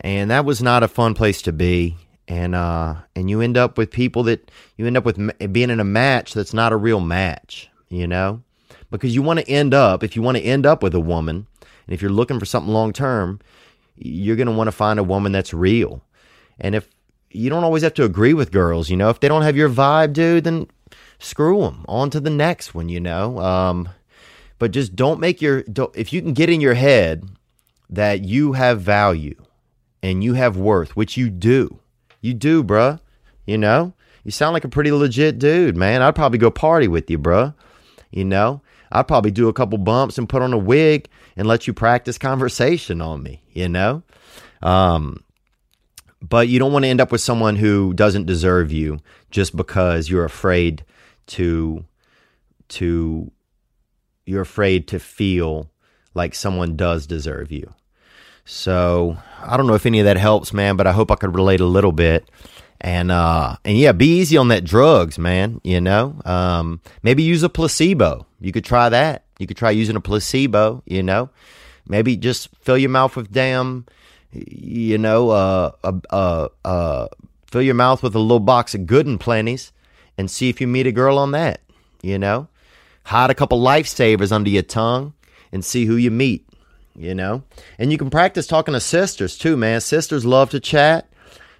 And that was not a fun place to be. And uh and you end up with people that you end up with being in a match that's not a real match, you know? Because you want to end up if you want to end up with a woman and if you're looking for something long term, you're going to want to find a woman that's real. And if you don't always have to agree with girls, you know, if they don't have your vibe, dude, then screw them. On to the next one, you know. Um, but just don't make your don't, if you can get in your head that you have value and you have worth, which you do, you do, bruh. You know, you sound like a pretty legit dude, man. I'd probably go party with you, bruh. You know, I'd probably do a couple bumps and put on a wig and let you practice conversation on me. You know. Um, but you don't want to end up with someone who doesn't deserve you just because you're afraid to to you're afraid to feel like someone does deserve you. So I don't know if any of that helps, man, but I hope I could relate a little bit. And uh and yeah, be easy on that drugs, man. You know, um, maybe use a placebo. You could try that. You could try using a placebo. You know, maybe just fill your mouth with damn, you know, uh, uh, uh, uh fill your mouth with a little box of good and plenties and see if you meet a girl on that, you know? Hide a couple lifesavers under your tongue and see who you meet, you know? And you can practice talking to sisters too, man. Sisters love to chat.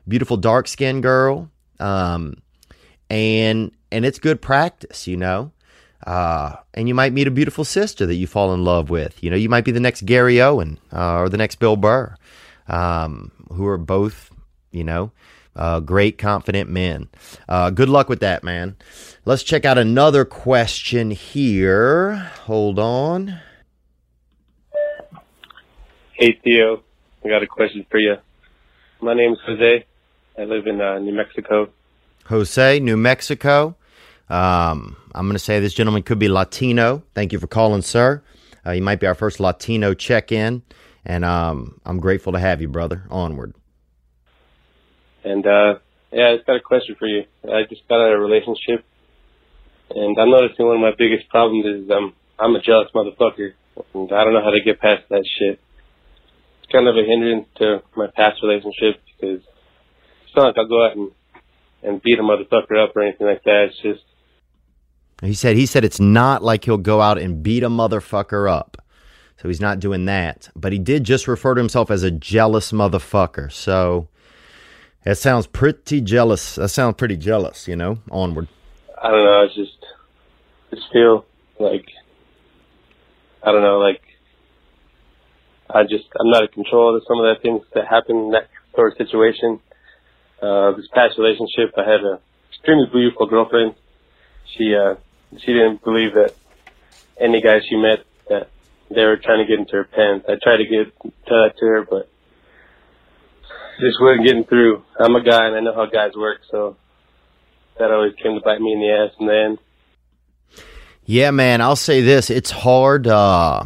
Beautiful dark skinned girl. Um, and and it's good practice, you know. Uh, and you might meet a beautiful sister that you fall in love with. You know, you might be the next Gary Owen uh, or the next Bill Burr, um, who are both, you know, uh, great, confident men. Uh, good luck with that, man. Let's check out another question here. Hold on. Hey, Theo. I got a question for you. My name is Jose. I live in uh, New Mexico. Jose, New Mexico. Um, I'm going to say this gentleman could be Latino. Thank you for calling, sir. Uh, you might be our first Latino check in, and um, I'm grateful to have you, brother. Onward. And uh, yeah, I just got a question for you. I just got out of a relationship, and I'm noticing one of my biggest problems is um, I'm a jealous motherfucker, and I don't know how to get past that shit. It's kind of a hindrance to my past relationship because it's not like I'll go out and and beat a motherfucker up or anything like that. It's just he said he said it's not like he'll go out and beat a motherfucker up. So he's not doing that. But he did just refer to himself as a jealous motherfucker. So that sounds pretty jealous. That sounds pretty jealous, you know. Onward. I don't know. I just just feel like I don't know. Like I just I'm not in control of some of the things that happen in that sort of situation. Uh, this past relationship, I had a extremely beautiful girlfriend. She uh, she didn't believe that any guy she met that they were trying to get into her pants. I tried to get tell that to her, but just wasn't getting through. I'm a guy and I know how guys work, so that always came to bite me in the ass in the end. Yeah, man, I'll say this. It's hard uh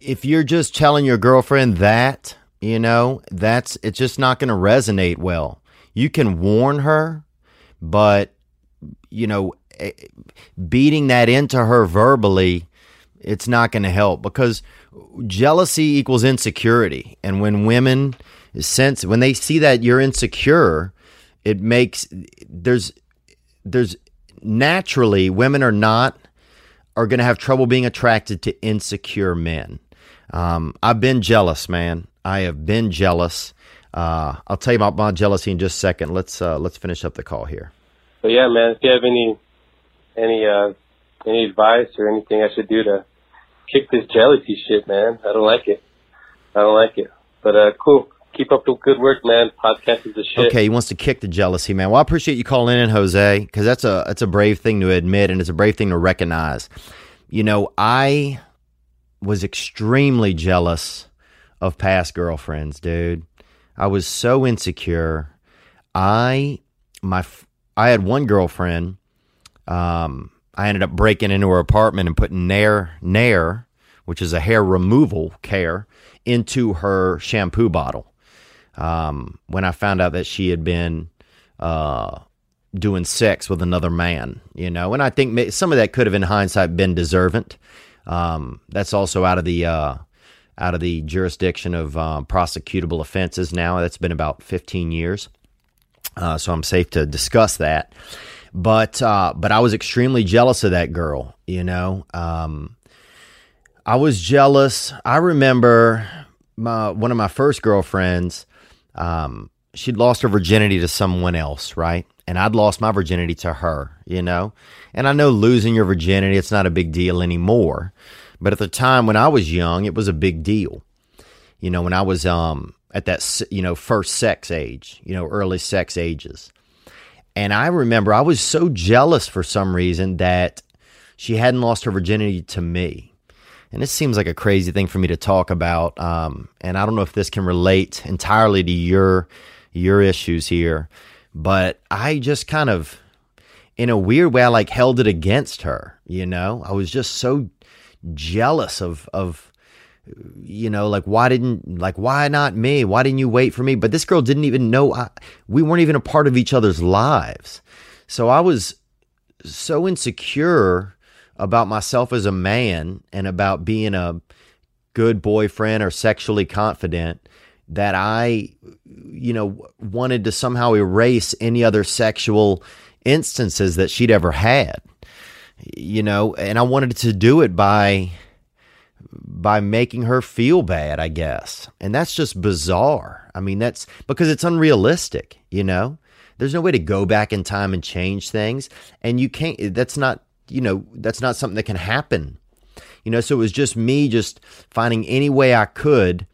if you're just telling your girlfriend that, you know, that's it's just not going to resonate well. You can warn her, but you know, eh, beating that into her verbally, it's not going to help because jealousy equals insecurity. And when women sense, when they see that you're insecure, it makes, there's, there's naturally, women are not, are going to have trouble being attracted to insecure men. Um, I've been jealous, man. I have been jealous. Uh, I'll tell you about my jealousy in just a second. Let's uh, let's finish up the call here. But yeah, man, if you have any any uh, any advice or anything I should do to kick this jealousy shit, man. I don't like it. I don't like it. But uh, cool. Keep up the good work, man. Podcast is the shit. Okay, he wants to kick the jealousy, man. Well, I appreciate you calling in, Jose, because that's a that's a brave thing to admit, and it's a brave thing to recognize. You know, I was extremely jealous of past girlfriends, dude. I was so insecure. I my I had one girlfriend. Um, I ended up breaking into her apartment and putting Nair, Nair, which is a hair removal care, into her shampoo bottle. Um, when I found out that she had been uh, doing sex with another man, you know, and I think some of that could have, in hindsight, been deserving. Um, that's also out of the uh, out of the jurisdiction of uh, prosecutable offenses now. That's been about 15 years, uh, so I'm safe to discuss that. But uh, but I was extremely jealous of that girl. You know, um, I was jealous. I remember my, one of my first girlfriends. Um, she'd lost her virginity to someone else, right? And I'd lost my virginity to her, you know? And I know losing your virginity, it's not a big deal anymore. But at the time when I was young, it was a big deal. You know, when I was um at that you know first sex age, you know, early sex ages. And I remember I was so jealous for some reason that she hadn't lost her virginity to me. And this seems like a crazy thing for me to talk about. Um, and I don't know if this can relate entirely to your your issues here, but I just kind of, in a weird way, I like held it against her. You know, I was just so jealous of of you know like why didn't like why not me? Why didn't you wait for me? But this girl didn't even know I, we weren't even a part of each other's lives. So i was so insecure about myself as a man and about being a good boyfriend or sexually confident that i you know wanted to somehow erase any other sexual instances that she'd ever had you know, and I wanted to do it by by making her feel bad, I guess. And that's just bizarre. I mean, that's because it's unrealistic, you know? There's no way to go back in time and change things. And you can't, that's not, you know, that's not something that can happen. You know, so it was just me just finding any way I could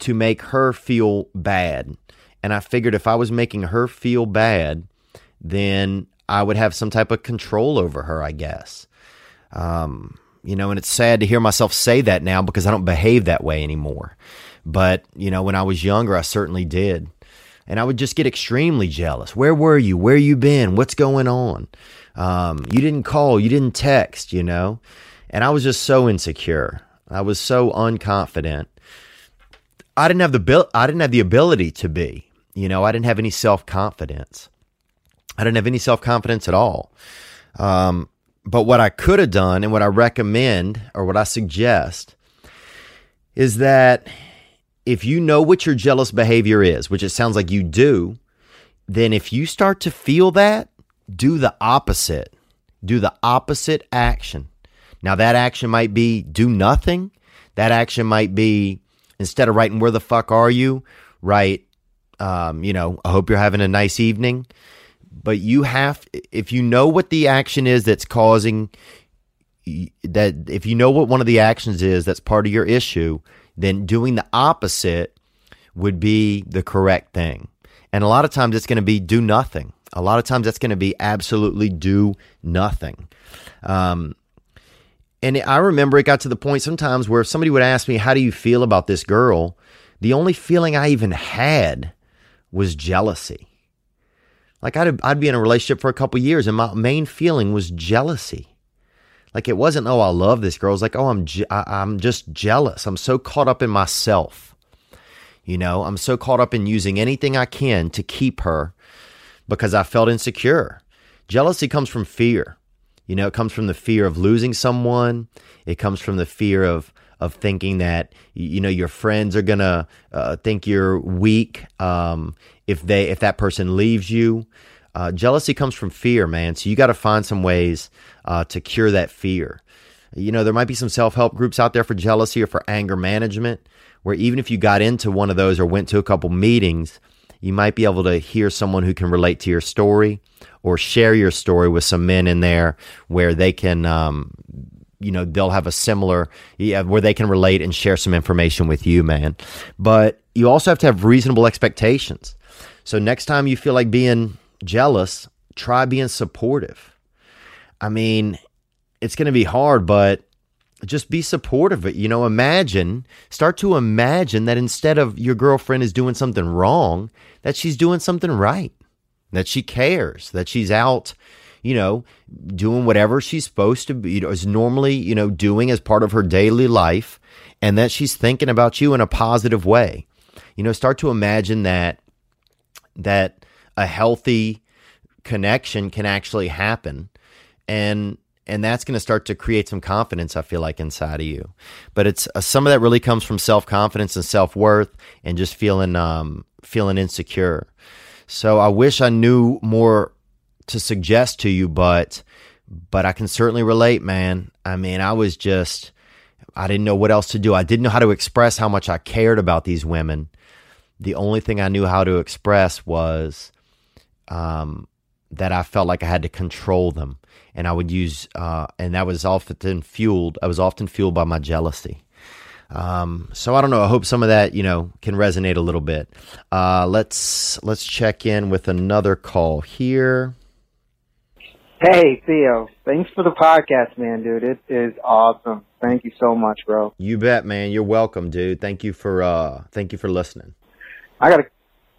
to make her feel bad. And I figured if I was making her feel bad, then I would have some type of control over her, I guess. Um, you know, and it's sad to hear myself say that now because I don't behave that way anymore. But, you know, when I was younger, I certainly did. And I would just get extremely jealous. Where were you? Where you been? What's going on? Um, you didn't call, you didn't text, you know? And I was just so insecure. I was so unconfident. I didn't have the I didn't have the ability to be. You know, I didn't have any self-confidence. I didn't have any self confidence at all. Um, but what I could have done and what I recommend or what I suggest is that if you know what your jealous behavior is, which it sounds like you do, then if you start to feel that, do the opposite. Do the opposite action. Now, that action might be do nothing. That action might be instead of writing, Where the fuck are you? write, um, you know, I hope you're having a nice evening. But you have if you know what the action is that's causing that if you know what one of the actions is that's part of your issue then doing the opposite would be the correct thing. And a lot of times it's going to be do nothing. A lot of times that's going to be absolutely do nothing. Um, and i remember it got to the point sometimes where if somebody would ask me how do you feel about this girl the only feeling i even had was jealousy like I'd, I'd be in a relationship for a couple years and my main feeling was jealousy. Like it wasn't, oh, I love this girl. It's like, oh, I'm, je- I, I'm just jealous. I'm so caught up in myself. You know, I'm so caught up in using anything I can to keep her because I felt insecure. Jealousy comes from fear. You know, it comes from the fear of losing someone. It comes from the fear of of thinking that you know your friends are gonna uh, think you're weak um, if they if that person leaves you. Uh, jealousy comes from fear, man. So you got to find some ways uh, to cure that fear. You know, there might be some self help groups out there for jealousy or for anger management, where even if you got into one of those or went to a couple meetings, you might be able to hear someone who can relate to your story or share your story with some men in there where they can um, you know they'll have a similar yeah, where they can relate and share some information with you man. But you also have to have reasonable expectations. So next time you feel like being jealous try being supportive. I mean it's going to be hard but just be supportive. You know imagine start to imagine that instead of your girlfriend is doing something wrong that she's doing something right that she cares, that she's out, you know, doing whatever she's supposed to be, you know, is normally, you know, doing as part of her daily life, and that she's thinking about you in a positive way. You know, start to imagine that that a healthy connection can actually happen and and that's going to start to create some confidence i feel like inside of you but it's uh, some of that really comes from self-confidence and self-worth and just feeling um feeling insecure so i wish i knew more to suggest to you but but i can certainly relate man i mean i was just i didn't know what else to do i didn't know how to express how much i cared about these women the only thing i knew how to express was um that I felt like I had to control them, and I would use, uh, and that was often fueled. I was often fueled by my jealousy. Um, so I don't know. I hope some of that you know can resonate a little bit. Uh, let's let's check in with another call here. Hey Theo, thanks for the podcast, man, dude. It is awesome. Thank you so much, bro. You bet, man. You're welcome, dude. Thank you for uh, thank you for listening. I got a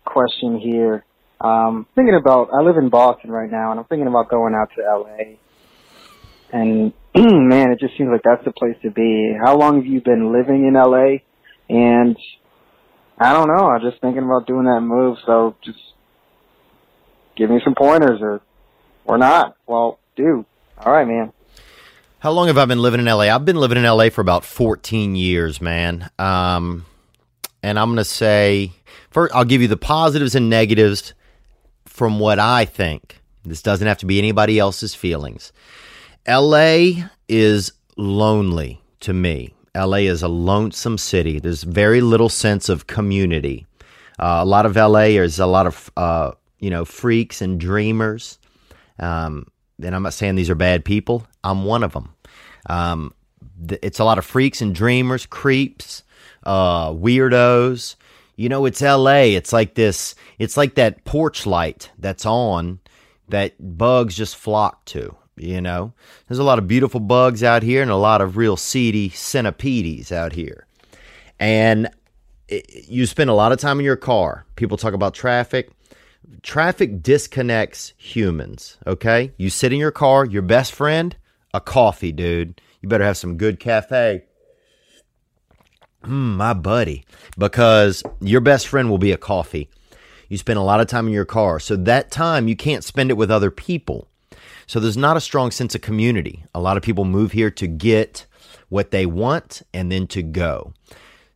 question here. Um, thinking about, I live in Boston right now, and I'm thinking about going out to LA. And *clears throat* man, it just seems like that's the place to be. How long have you been living in LA? And I don't know. I'm just thinking about doing that move. So just give me some pointers, or or not. Well, do. All right, man. How long have I been living in LA? I've been living in LA for about 14 years, man. Um, and I'm going to say, first, I'll give you the positives and negatives from what I think. This doesn't have to be anybody else's feelings. LA is lonely to me. LA is a lonesome city. There's very little sense of community. Uh, a lot of LA is a lot of uh, you know freaks and dreamers. Um, and I'm not saying these are bad people. I'm one of them. Um, th- it's a lot of freaks and dreamers, creeps, uh, weirdos. You know, it's LA. It's like this, it's like that porch light that's on that bugs just flock to. You know, there's a lot of beautiful bugs out here and a lot of real seedy centipedes out here. And it, you spend a lot of time in your car. People talk about traffic. Traffic disconnects humans, okay? You sit in your car, your best friend, a coffee, dude. You better have some good cafe Mm, my buddy, because your best friend will be a coffee. You spend a lot of time in your car. So that time you can't spend it with other people. So there's not a strong sense of community. A lot of people move here to get what they want and then to go.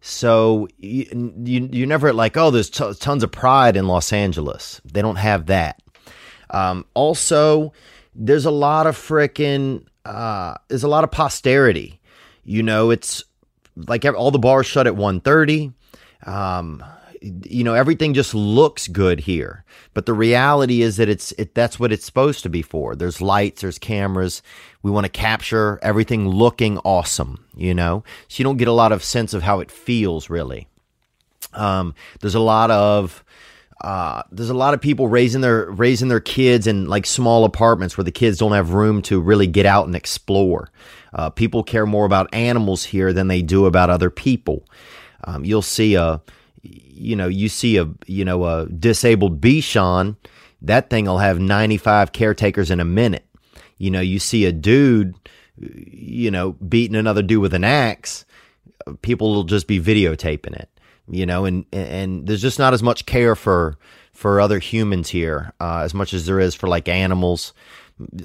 So you, you, you're never like, oh, there's t- tons of pride in Los Angeles. They don't have that. Um, also, there's a lot of freaking, uh, there's a lot of posterity. You know, it's like all the bars shut at 1.30 um, you know everything just looks good here but the reality is that it's it that's what it's supposed to be for there's lights there's cameras we want to capture everything looking awesome you know so you don't get a lot of sense of how it feels really um, there's a lot of uh, there's a lot of people raising their raising their kids in like small apartments where the kids don't have room to really get out and explore. Uh, people care more about animals here than they do about other people. Um, you'll see a, you know, you see a, you know, a disabled Bichon, that thing will have 95 caretakers in a minute. You know, you see a dude, you know, beating another dude with an axe, people will just be videotaping it. You know, and and there's just not as much care for for other humans here, uh, as much as there is for like animals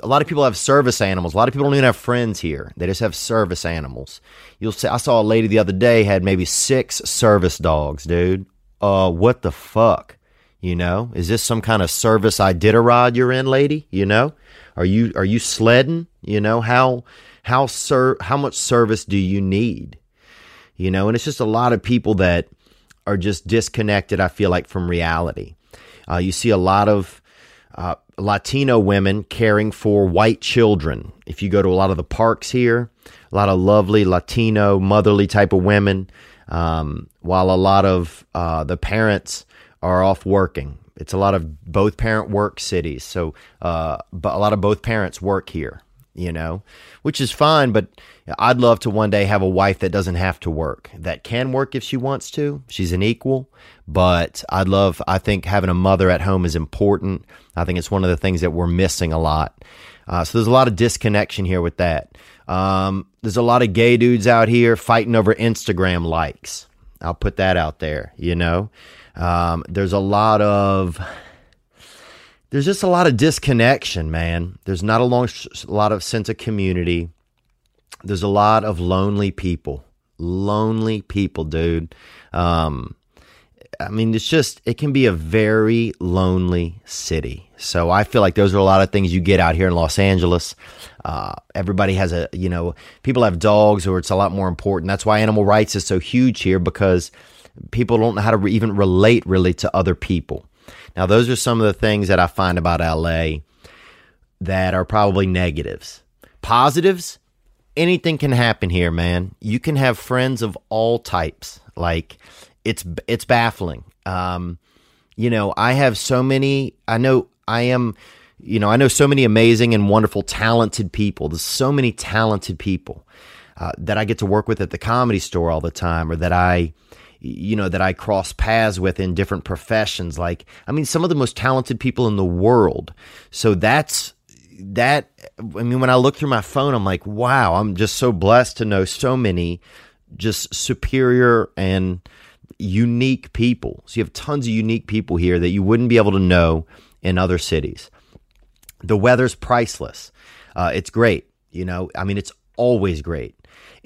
a lot of people have service animals. A lot of people don't even have friends here. They just have service animals. You'll see. I saw a lady the other day had maybe six service dogs, dude. Uh, what the fuck? You know, is this some kind of service I did a Iditarod you're in, lady? You know, are you are you sledding? You know how how sir how much service do you need? You know, and it's just a lot of people that are just disconnected. I feel like from reality. Uh, you see a lot of uh, Latino women caring for white children. If you go to a lot of the parks here, a lot of lovely Latino, motherly type of women, um, while a lot of uh, the parents are off working. It's a lot of both parent work cities. So, uh, but a lot of both parents work here. You know, which is fine. But I'd love to one day have a wife that doesn't have to work, that can work if she wants to. She's an equal. But I'd love, I think having a mother at home is important. I think it's one of the things that we're missing a lot. Uh, so there's a lot of disconnection here with that. Um, there's a lot of gay dudes out here fighting over Instagram likes. I'll put that out there, you know. Um, there's a lot of there's just a lot of disconnection, man. There's not a, long, a lot of sense of community. There's a lot of lonely people. Lonely people, dude. Um, I mean, it's just, it can be a very lonely city. So I feel like those are a lot of things you get out here in Los Angeles. Uh, everybody has a, you know, people have dogs or it's a lot more important. That's why animal rights is so huge here because people don't know how to re- even relate really to other people. Now, those are some of the things that I find about LA that are probably negatives. Positives, anything can happen here, man. You can have friends of all types. Like it's it's baffling. Um, you know, I have so many. I know I am. You know, I know so many amazing and wonderful, talented people. There's so many talented people uh, that I get to work with at the comedy store all the time, or that I you know, that I cross paths with in different professions. Like, I mean, some of the most talented people in the world. So that's that. I mean, when I look through my phone, I'm like, wow, I'm just so blessed to know so many just superior and unique people. So you have tons of unique people here that you wouldn't be able to know in other cities. The weather's priceless. Uh, it's great. You know, I mean, it's always great.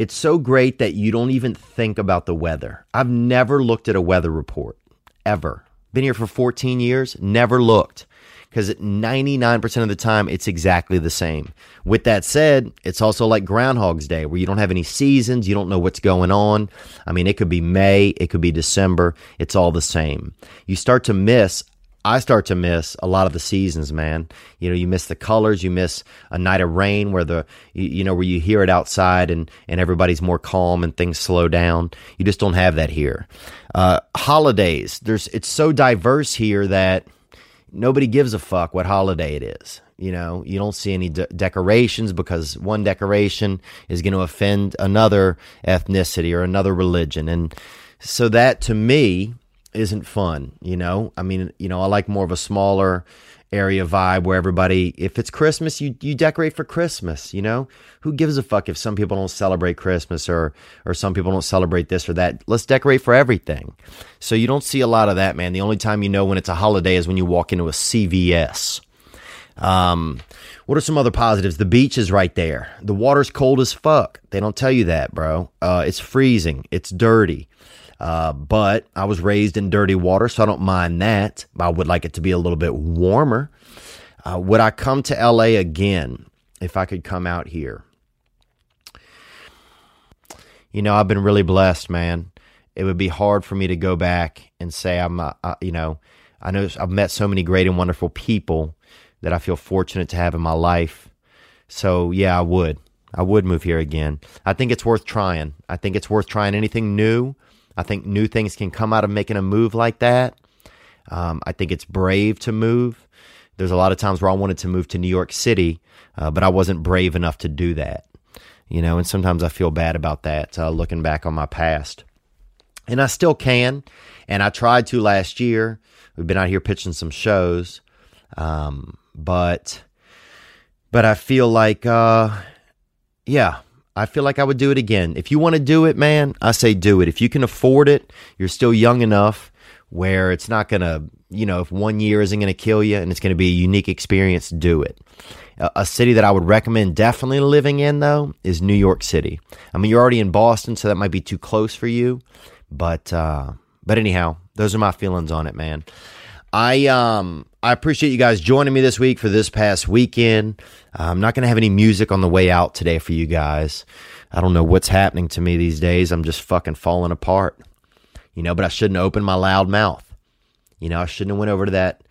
It's so great that you don't even think about the weather. I've never looked at a weather report ever. Been here for 14 years, never looked because 99% of the time it's exactly the same. With that said, it's also like Groundhog's Day where you don't have any seasons, you don't know what's going on. I mean, it could be May, it could be December, it's all the same. You start to miss I start to miss a lot of the seasons, man. You know, you miss the colors, you miss a night of rain where the you, know where you hear it outside and and everybody's more calm and things slow down. You just don't have that here. Uh, holidays, there's it's so diverse here that nobody gives a fuck what holiday it is. You know, you don't see any de- decorations because one decoration is going to offend another ethnicity or another religion, and so that to me isn't fun, you know? I mean, you know, I like more of a smaller area vibe where everybody if it's Christmas, you you decorate for Christmas, you know? Who gives a fuck if some people don't celebrate Christmas or or some people don't celebrate this or that? Let's decorate for everything. So you don't see a lot of that, man. The only time you know when it's a holiday is when you walk into a CVS. Um, what are some other positives? The beach is right there. The water's cold as fuck. They don't tell you that, bro. Uh, it's freezing. It's dirty. Uh, but I was raised in dirty water, so I don't mind that. I would like it to be a little bit warmer. Uh, would I come to LA again if I could come out here? You know, I've been really blessed, man. It would be hard for me to go back and say I'm, uh, uh you know, I know I've met so many great and wonderful people that I feel fortunate to have in my life. So, yeah, I would. I would move here again. I think it's worth trying. I think it's worth trying anything new. I think new things can come out of making a move like that. Um, I think it's brave to move. There's a lot of times where I wanted to move to New York City, uh, but I wasn't brave enough to do that. You know, and sometimes I feel bad about that, uh, looking back on my past. And I still can. And I tried to last year. We've been out here pitching some shows. Um, but, but I feel like, uh, yeah, I feel like I would do it again. If you want to do it, man, I say do it. If you can afford it, you're still young enough where it's not going to, you know, if one year isn't going to kill you and it's going to be a unique experience, do it. A, a city that I would recommend definitely living in, though, is New York City. I mean, you're already in Boston, so that might be too close for you. But, uh, but anyhow, those are my feelings on it, man. I um I appreciate you guys joining me this week for this past weekend. I'm not going to have any music on the way out today for you guys. I don't know what's happening to me these days. I'm just fucking falling apart. You know, but I shouldn't open my loud mouth. You know, I shouldn't have went over to that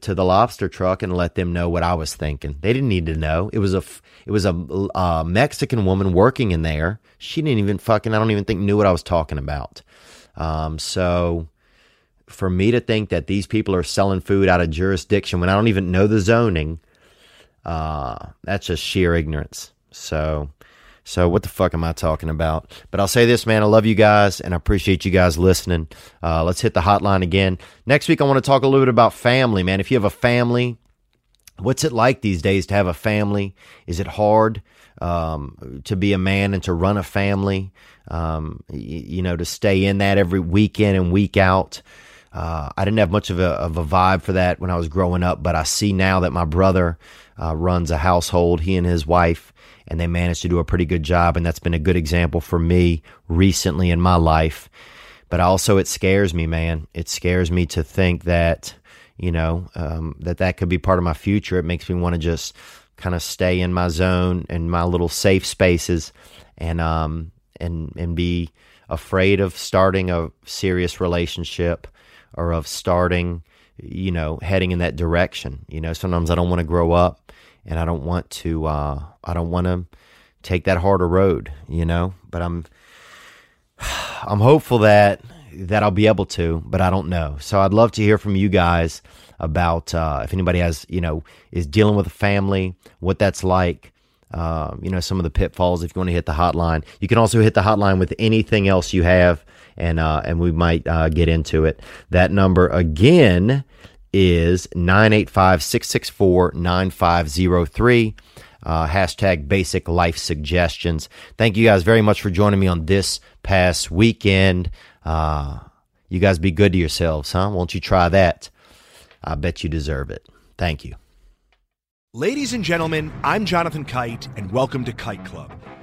to the lobster truck and let them know what I was thinking. They didn't need to know. It was a it was a, a Mexican woman working in there. She didn't even fucking I don't even think knew what I was talking about. Um, so for me to think that these people are selling food out of jurisdiction when I don't even know the zoning, uh, that's just sheer ignorance. So, so what the fuck am I talking about? But I'll say this, man. I love you guys, and I appreciate you guys listening. Uh, let's hit the hotline again next week. I want to talk a little bit about family, man. If you have a family, what's it like these days to have a family? Is it hard um, to be a man and to run a family? Um, you know, to stay in that every weekend and week out. Uh, I didn't have much of a, of a vibe for that when I was growing up, but I see now that my brother uh, runs a household, he and his wife, and they managed to do a pretty good job. And that's been a good example for me recently in my life. But also, it scares me, man. It scares me to think that, you know, um, that that could be part of my future. It makes me want to just kind of stay in my zone and my little safe spaces and, um, and, and be afraid of starting a serious relationship or of starting, you know, heading in that direction. You know, sometimes I don't want to grow up and I don't want to, uh, I don't want to take that harder road, you know, but I'm, *sighs* I'm hopeful that, that I'll be able to, but I don't know. So I'd love to hear from you guys about, uh, if anybody has, you know, is dealing with a family, what that's like. Uh, you know, some of the pitfalls if you want to hit the hotline. You can also hit the hotline with anything else you have and uh, and we might uh, get into it. That number again is 985-664-9503. Uh, hashtag basic life suggestions. Thank you guys very much for joining me on this past weekend. Uh, you guys be good to yourselves, huh? Won't you try that? I bet you deserve it. Thank you. Ladies and gentlemen, I'm Jonathan Kite, and welcome to Kite Club,